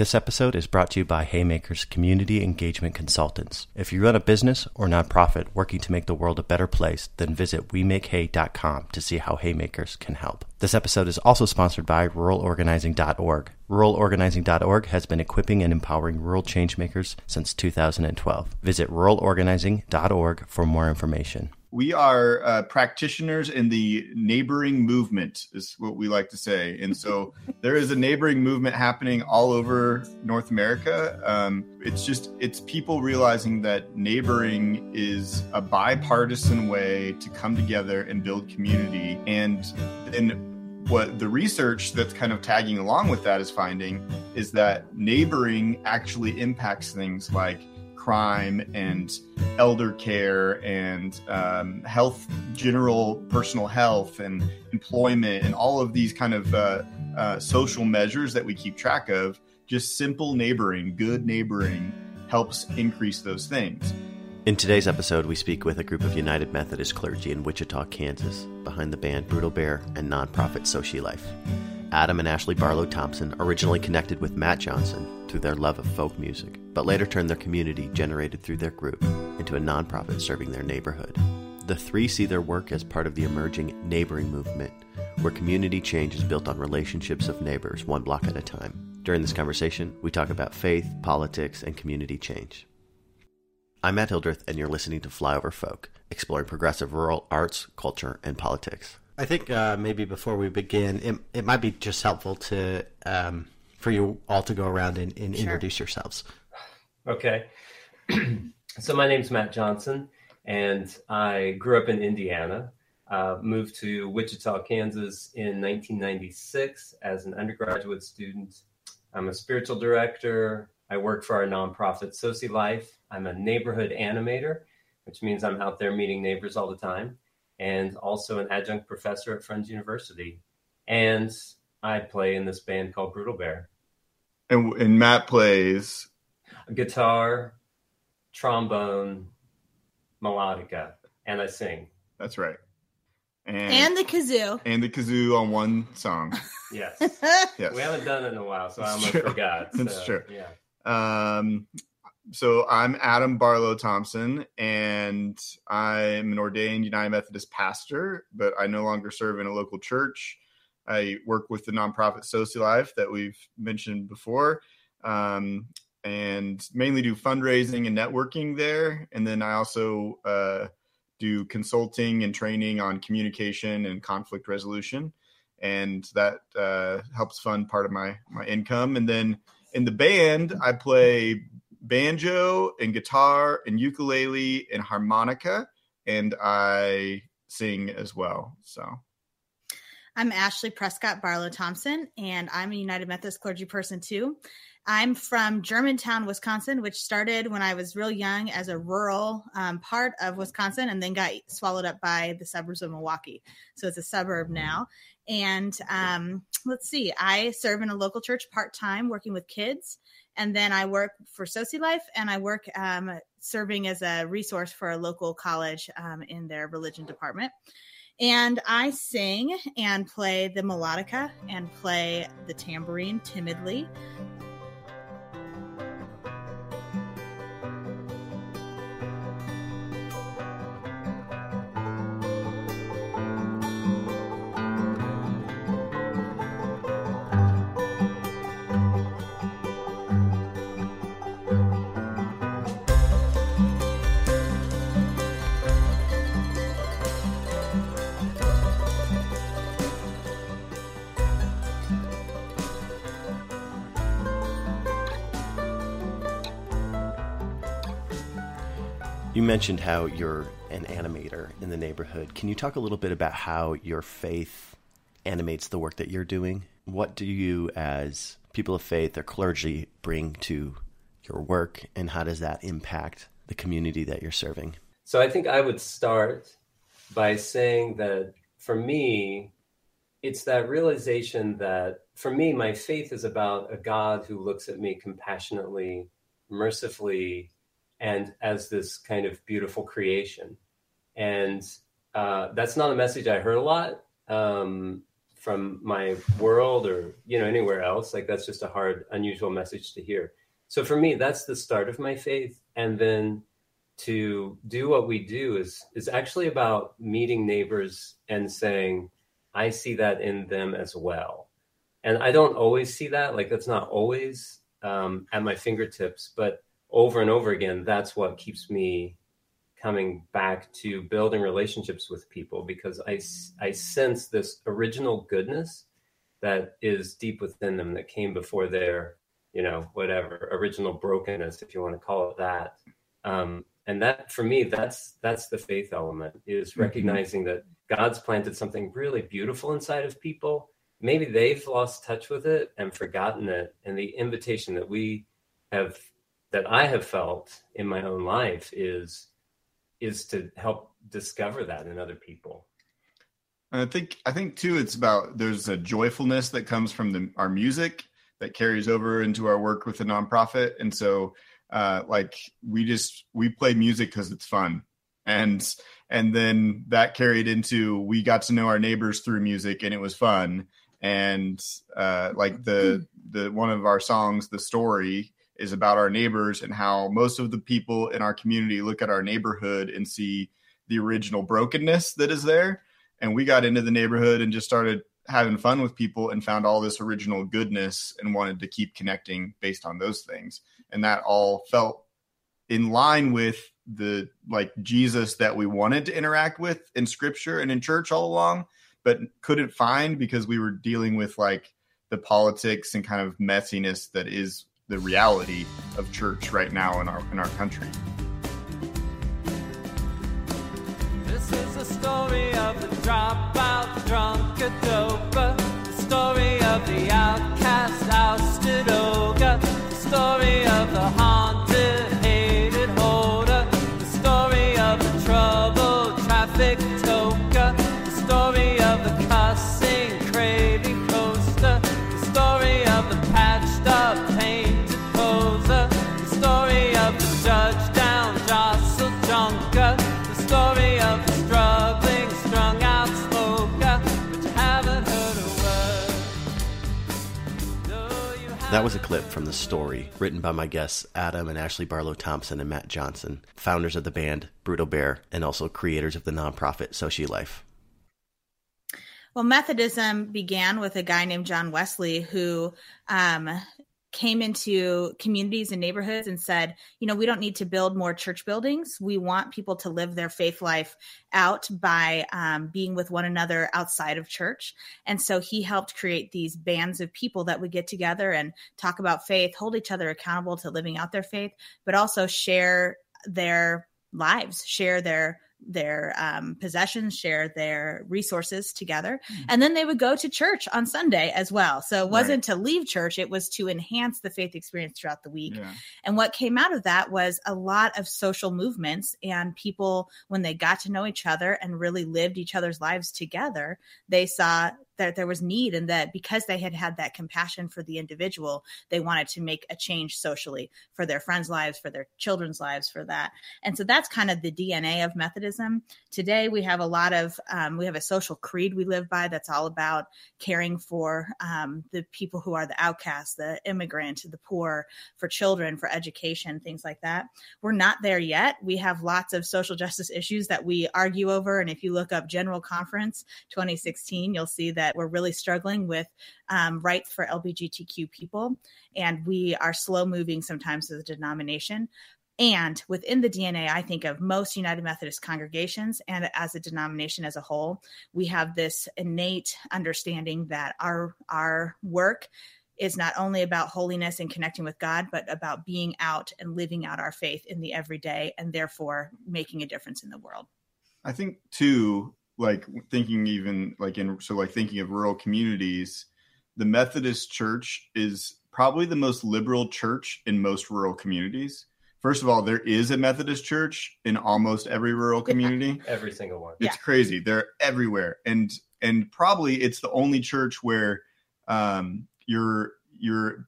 This episode is brought to you by Haymakers Community Engagement Consultants. If you run a business or nonprofit working to make the world a better place, then visit WeMakeHay.com to see how Haymakers can help. This episode is also sponsored by RuralOrganizing.org. RuralOrganizing.org has been equipping and empowering rural changemakers since 2012. Visit RuralOrganizing.org for more information we are uh, practitioners in the neighboring movement is what we like to say. And so there is a neighboring movement happening all over north america. Um, it's just it's people realizing that neighboring is a bipartisan way to come together and build community. And then what the research that's kind of tagging along with that is finding is that neighboring actually impacts things like crime and elder care and um, health, general personal health and employment, and all of these kind of uh, uh, social measures that we keep track of. Just simple neighboring, good neighboring helps increase those things. In today's episode, we speak with a group of United Methodist clergy in Wichita, Kansas, behind the band Brutal Bear and nonprofit Soci Life. Adam and Ashley Barlow Thompson originally connected with Matt Johnson through their love of folk music, but later turned their community generated through their group into a nonprofit serving their neighborhood. The three see their work as part of the emerging neighboring movement, where community change is built on relationships of neighbors one block at a time. During this conversation, we talk about faith, politics, and community change. I'm Matt Hildreth, and you're listening to Flyover Folk, exploring progressive rural arts, culture, and politics. I think uh, maybe before we begin, it, it might be just helpful to um, for you all to go around and, and sure. introduce yourselves. Okay. so my name's Matt Johnson, and I grew up in Indiana. Uh, moved to Wichita, Kansas in 1996 as an undergraduate student. I'm a spiritual director. I work for our nonprofit Soci Life. I'm a neighborhood animator, which means I'm out there meeting neighbors all the time and also an adjunct professor at Friends University. And I play in this band called Brutal Bear. And, and Matt plays guitar, trombone, melodica, and I sing. That's right. And, and the kazoo. And the kazoo on one song. yes. yes. We haven't done it in a while, so I almost forgot. So, That's true. Yeah. Um, so I'm Adam Barlow Thompson, and I'm an ordained United Methodist pastor, but I no longer serve in a local church. I work with the nonprofit Soci Life that we've mentioned before, um, and mainly do fundraising and networking there. And then I also uh, do consulting and training on communication and conflict resolution, and that uh, helps fund part of my my income. And then in the band, I play banjo and guitar and ukulele and harmonica, and I sing as well. So. I'm Ashley Prescott Barlow Thompson, and I'm a United Methodist clergy person too. I'm from Germantown, Wisconsin, which started when I was real young as a rural um, part of Wisconsin and then got swallowed up by the suburbs of Milwaukee. So it's a suburb now. And um, let's see, I serve in a local church part time working with kids. And then I work for Soci Life and I work um, serving as a resource for a local college um, in their religion department. And I sing and play the melodica and play the tambourine timidly. Mentioned how you're an animator in the neighborhood. Can you talk a little bit about how your faith animates the work that you're doing? What do you, as people of faith or clergy, bring to your work, and how does that impact the community that you're serving? So I think I would start by saying that for me, it's that realization that for me, my faith is about a God who looks at me compassionately, mercifully, and as this kind of beautiful creation. And uh, that's not a message I heard a lot um, from my world or you know anywhere else. Like that's just a hard unusual message to hear. So for me that's the start of my faith. And then to do what we do is is actually about meeting neighbors and saying i see that in them as well. And i don't always see that. Like that's not always um, at my fingertips but over and over again that's what keeps me coming back to building relationships with people because I, I sense this original goodness that is deep within them that came before their, you know, whatever original brokenness, if you want to call it that. Um, and that for me, that's that's the faith element is mm-hmm. recognizing mm-hmm. that God's planted something really beautiful inside of people. Maybe they've lost touch with it and forgotten it. And the invitation that we have that I have felt in my own life is is to help discover that in other people. And I think I think too it's about there's a joyfulness that comes from the, our music that carries over into our work with the nonprofit, and so uh, like we just we play music because it's fun, and and then that carried into we got to know our neighbors through music, and it was fun, and uh, like the the one of our songs, the story is about our neighbors and how most of the people in our community look at our neighborhood and see the original brokenness that is there. And we got into the neighborhood and just started having fun with people and found all this original goodness and wanted to keep connecting based on those things. And that all felt in line with the like Jesus that we wanted to interact with in scripture and in church all along, but couldn't find because we were dealing with like the politics and kind of messiness that is the reality of church right now in our in our country. This is story of the dropout, drunk, a doper, the story of the outcast, ousted ogre, the story of the That was a clip from the story written by my guests Adam and Ashley Barlow Thompson and Matt Johnson, founders of the band Brutal Bear and also creators of the nonprofit Soci Life. Well, Methodism began with a guy named John Wesley who um, came into communities and neighborhoods and said, you know, we don't need to build more church buildings. We want people to live their faith life out by um, being with one another outside of church. And so he helped create these bands of people that would get together and talk about faith, hold each other accountable to living out their faith, but also share their lives, share their their um, possessions, share their resources together, mm-hmm. and then they would go to church on Sunday as well. So it wasn't right. to leave church; it was to enhance the faith experience throughout the week. Yeah. And what came out of that was a lot of social movements and people when they got to know each other and really lived each other's lives together, they saw that there was need and that because they had had that compassion for the individual they wanted to make a change socially for their friends lives for their children's lives for that. And so that's kind of the dna of methodism. Today we have a lot of um, we have a social creed we live by that's all about caring for um, the people who are the outcasts the immigrant the poor for children for education things like that. We're not there yet. We have lots of social justice issues that we argue over. And if you look up general conference 2016 you'll see that that we're really struggling with um, rights for LGBTQ people. And we are slow moving sometimes as a denomination. And within the DNA, I think of most United Methodist congregations and as a denomination as a whole, we have this innate understanding that our our work is not only about holiness and connecting with God, but about being out and living out our faith in the everyday and therefore making a difference in the world. I think too, like thinking even like in so like thinking of rural communities the methodist church is probably the most liberal church in most rural communities. First of all there is a methodist church in almost every rural community. Every single one. It's yeah. crazy. They're everywhere. And and probably it's the only church where um you're you're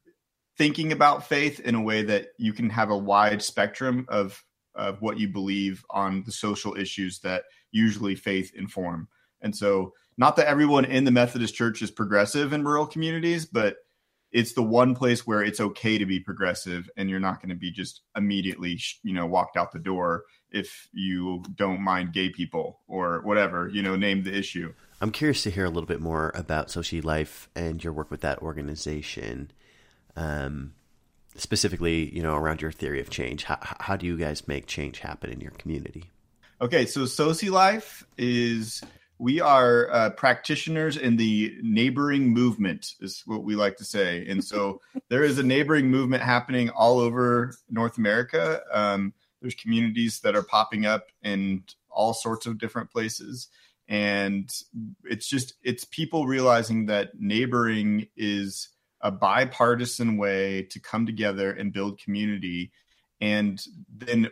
thinking about faith in a way that you can have a wide spectrum of of what you believe on the social issues that usually faith inform. And so, not that everyone in the Methodist Church is progressive in rural communities, but it's the one place where it's okay to be progressive and you're not going to be just immediately you know walked out the door if you don't mind gay people or whatever you know name the issue. I'm curious to hear a little bit more about soci life and your work with that organization um, specifically you know around your theory of change. How, how do you guys make change happen in your community okay so soci life is we are uh, practitioners in the neighboring movement is what we like to say. And so there is a neighboring movement happening all over north america. Um, there's communities that are popping up in all sorts of different places. And it's just it's people realizing that neighboring is a bipartisan way to come together and build community. And then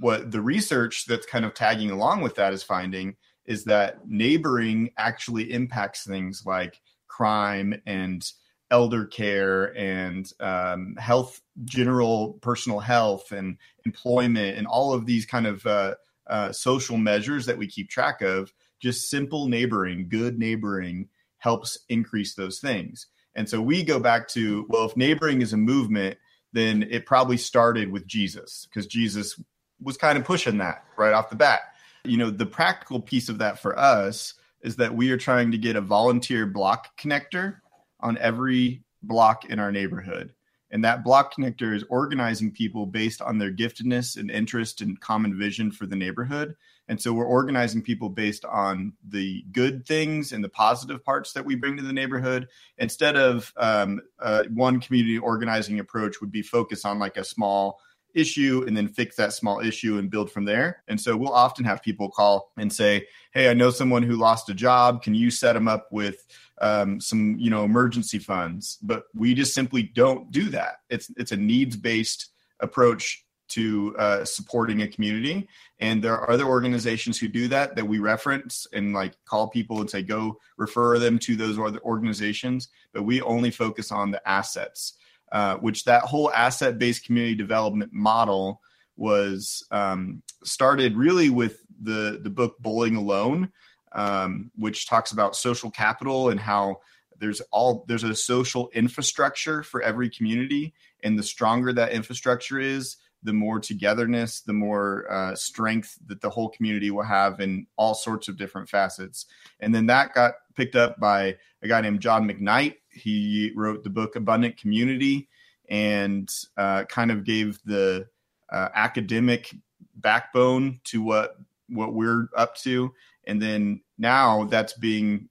what the research that's kind of tagging along with that is finding is that neighboring actually impacts things like crime and elder care and um, health, general personal health and employment, and all of these kind of uh, uh, social measures that we keep track of. Just simple neighboring, good neighboring helps increase those things. And so we go back to well, if neighboring is a movement, then it probably started with Jesus because Jesus was kind of pushing that right off the bat. You know, the practical piece of that for us is that we are trying to get a volunteer block connector on every block in our neighborhood. And that block connector is organizing people based on their giftedness and interest and common vision for the neighborhood. And so we're organizing people based on the good things and the positive parts that we bring to the neighborhood. Instead of um, uh, one community organizing approach would be focused on like a small issue and then fix that small issue and build from there. And so we'll often have people call and say, "Hey, I know someone who lost a job. Can you set them up with um, some, you know, emergency funds?" But we just simply don't do that. It's it's a needs based approach to uh, supporting a community. And there are other organizations who do that that we reference and like call people and say, go refer them to those other organizations. But we only focus on the assets uh, which that whole asset based community development model was um, started really with the the book Bowling Alone, um, which talks about social capital and how there's all there's a social infrastructure for every community, and the stronger that infrastructure is, the more togetherness, the more uh, strength that the whole community will have in all sorts of different facets. And then that got picked up by a guy named John McKnight, he wrote the book Abundant Community and uh, kind of gave the uh, academic backbone to what what we're up to. And then now that's being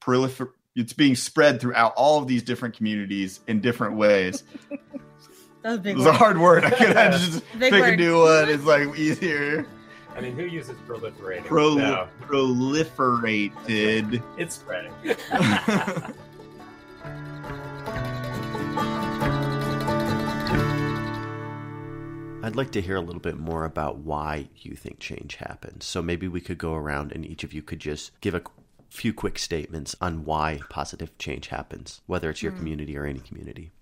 prolifer- it's being spread throughout all of these different communities in different ways. that was, it was a hard word. I could have just big pick word. a new one. It's like easier. I mean, who uses proliferating? Pro- proliferated. it's spreading. I'd like to hear a little bit more about why you think change happens. So maybe we could go around and each of you could just give a few quick statements on why positive change happens, whether it's your Hmm. community or any community.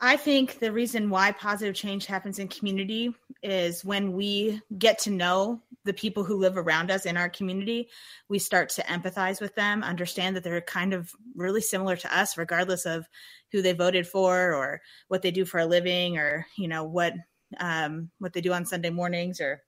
I think the reason why positive change happens in community is when we get to know the people who live around us in our community, we start to empathize with them, understand that they're kind of really similar to us, regardless of who they voted for or what they do for a living or, you know, what um, what they do on Sunday mornings or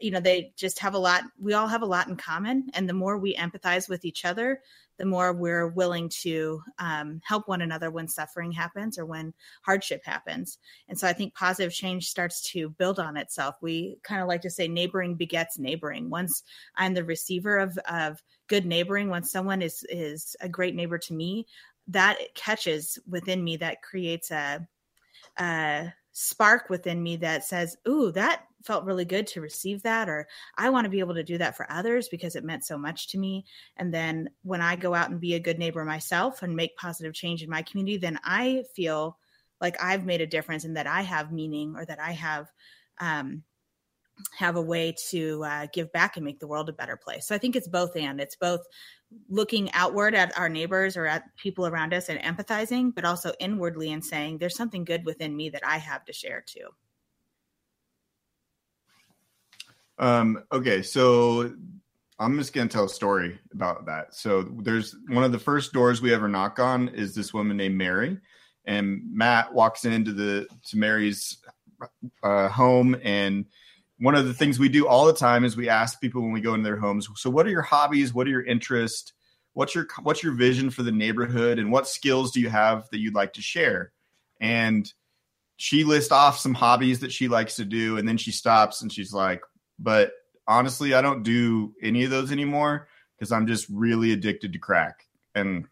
you know they just have a lot we all have a lot in common and the more we empathize with each other the more we're willing to um, help one another when suffering happens or when hardship happens. And so I think positive change starts to build on itself. We kind of like to say neighboring begets neighboring. Once I'm the receiver of, of good neighboring, once someone is is a great neighbor to me, that catches within me that creates a, a spark within me that says, "Ooh, that felt really good to receive that," or "I want to be able to do that for others because it meant so much to me." And then when I go out and be a good neighbor myself and make positive change in my community, then I feel like I've made a difference and that I have meaning or that I have um, have a way to uh, give back and make the world a better place. So I think it's both and it's both looking outward at our neighbors or at people around us and empathizing, but also inwardly and saying there's something good within me that I have to share too. Um, okay, so I'm just going to tell a story about that. So there's one of the first doors we ever knock on is this woman named Mary, and Matt walks into the to Mary's uh, home, and one of the things we do all the time is we ask people when we go into their homes, so what are your hobbies? What are your interests? What's your what's your vision for the neighborhood, and what skills do you have that you'd like to share? And she lists off some hobbies that she likes to do, and then she stops and she's like, "But honestly, I don't do any of those anymore because I'm just really addicted to crack. And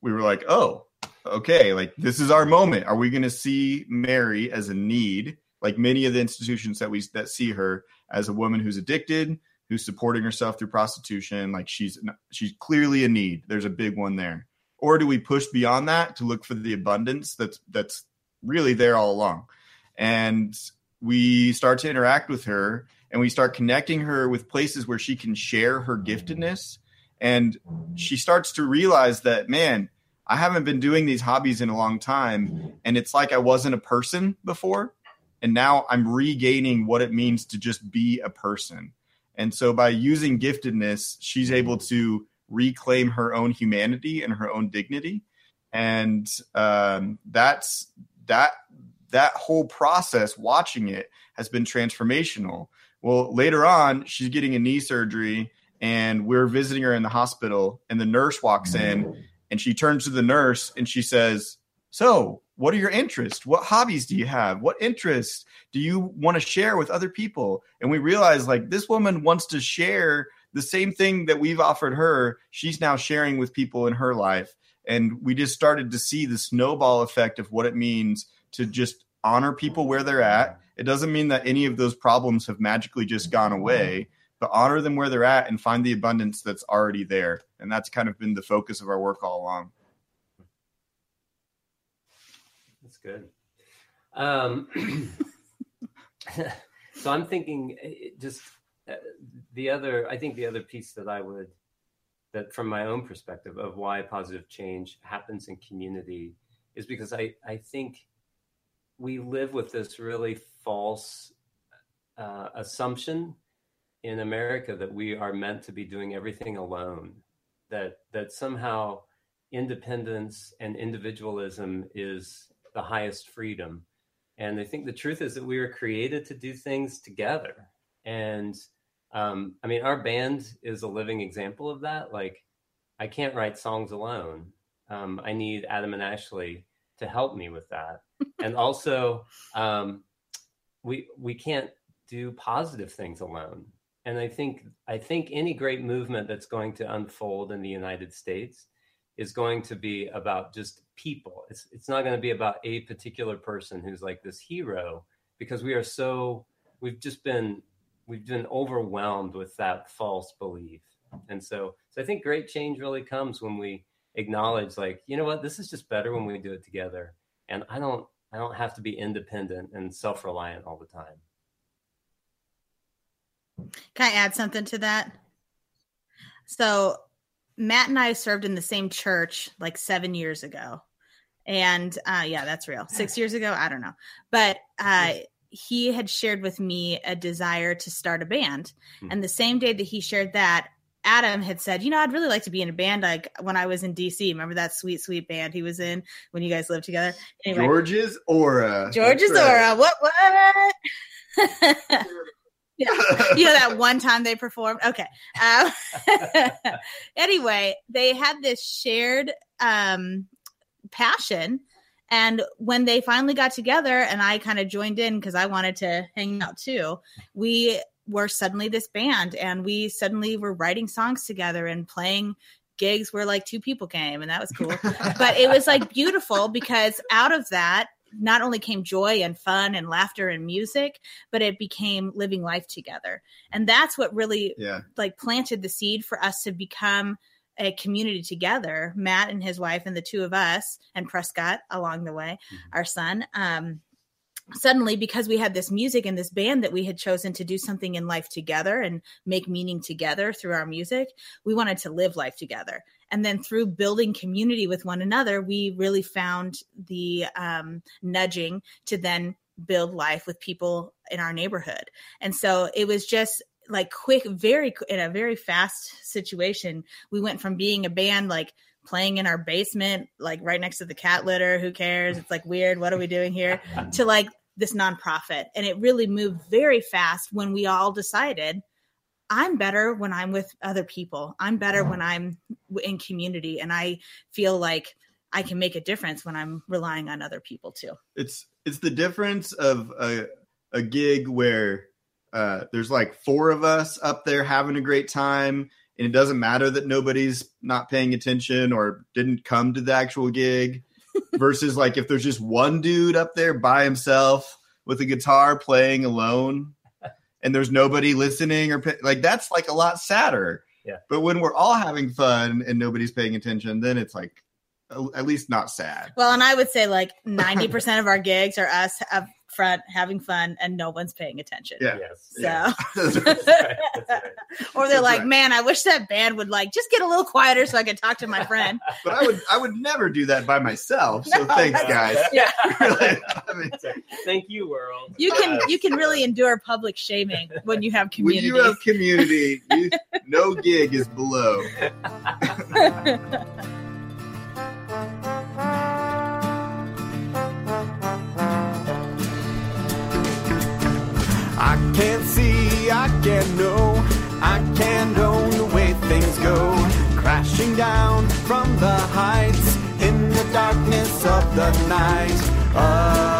we were like, oh, okay, like this is our moment. Are we going to see Mary as a need, like many of the institutions that we that see her as a woman who's addicted, who's supporting herself through prostitution, like she's she's clearly a need. There's a big one there. Or do we push beyond that to look for the abundance that's that's really there all along? And we start to interact with her and we start connecting her with places where she can share her giftedness and she starts to realize that man i haven't been doing these hobbies in a long time and it's like i wasn't a person before and now i'm regaining what it means to just be a person. And so by using giftedness she's able to reclaim her own humanity and her own dignity. And um, that's that that whole process watching it has been transformational. Well, later on, she's getting a knee surgery, and we're visiting her in the hospital, and the nurse walks in, and she turns to the nurse and she says, "So, what are your interests? What hobbies do you have? What interests do you want to share with other people?" And we realize, like, this woman wants to share the same thing that we've offered her. She's now sharing with people in her life, and we just started to see the snowball effect of what it means to just honor people where they're at it doesn't mean that any of those problems have magically just gone away, but honor them where they're at and find the abundance that's already there. And that's kind of been the focus of our work all along. That's good. Um, so I'm thinking eh, just uh, the other, I think the other piece that I would, that from my own perspective of why positive change happens in community is because I, I think we live with this really false uh, assumption in America that we are meant to be doing everything alone, that that somehow independence and individualism is the highest freedom. And I think the truth is that we were created to do things together. And um, I mean, our band is a living example of that. Like, I can't write songs alone. Um, I need Adam and Ashley to help me with that. and also, um, we we can't do positive things alone. And I think I think any great movement that's going to unfold in the United States is going to be about just people. It's it's not going to be about a particular person who's like this hero because we are so we've just been we've been overwhelmed with that false belief. And so so I think great change really comes when we acknowledge like, you know what, this is just better when we do it together. And I don't I don't have to be independent and self reliant all the time. Can I add something to that? So, Matt and I served in the same church like seven years ago. And uh, yeah, that's real. Six years ago, I don't know. But uh, he had shared with me a desire to start a band. Mm-hmm. And the same day that he shared that, Adam had said, you know, I'd really like to be in a band like when I was in DC. Remember that sweet, sweet band he was in when you guys lived together? Anyway, George's Aura. George's right. Aura. What, what? yeah. you know, that one time they performed. Okay. Um, anyway, they had this shared um, passion. And when they finally got together and I kind of joined in because I wanted to hang out too, we were suddenly this band and we suddenly were writing songs together and playing gigs where like two people came and that was cool but it was like beautiful because out of that not only came joy and fun and laughter and music but it became living life together and that's what really yeah. like planted the seed for us to become a community together matt and his wife and the two of us and prescott along the way mm-hmm. our son um suddenly because we had this music and this band that we had chosen to do something in life together and make meaning together through our music we wanted to live life together and then through building community with one another we really found the um, nudging to then build life with people in our neighborhood and so it was just like quick, very in a very fast situation, we went from being a band like playing in our basement, like right next to the cat litter. Who cares? It's like weird. What are we doing here? to like this nonprofit. And it really moved very fast when we all decided I'm better when I'm with other people. I'm better when I'm in community. And I feel like I can make a difference when I'm relying on other people too. It's it's the difference of a a gig where uh, there's like four of us up there having a great time, and it doesn't matter that nobody's not paying attention or didn't come to the actual gig. versus like if there's just one dude up there by himself with a guitar playing alone, and there's nobody listening or like that's like a lot sadder. Yeah. But when we're all having fun and nobody's paying attention, then it's like at least not sad. Well, and I would say like 90% of our gigs are us up front having fun and no one's paying attention. Yeah. Yes. So, Yeah. That's right. That's right. or they're That's like, right. man, I wish that band would like just get a little quieter so I could talk to my friend. But I would I would never do that by myself. So No, thanks, that's- guys. Yeah. Really, I mean, Thank you, world. You can Yes. you can really endure public shaming when you have community. when community. you have community, you, no gig is below. I can't I can't own the way things go. Crashing down from the heights in the darkness of the night. Up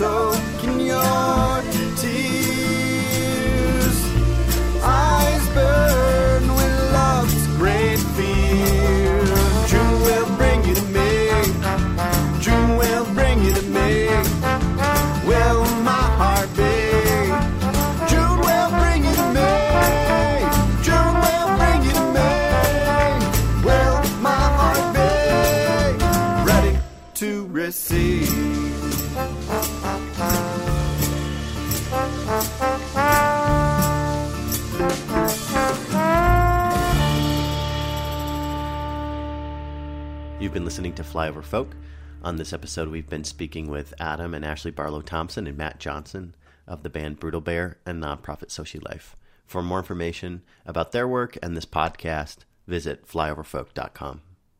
I'm Flyover Folk. On this episode, we've been speaking with Adam and Ashley Barlow Thompson and Matt Johnson of the band Brutal Bear and nonprofit Soci Life. For more information about their work and this podcast, visit flyoverfolk.com.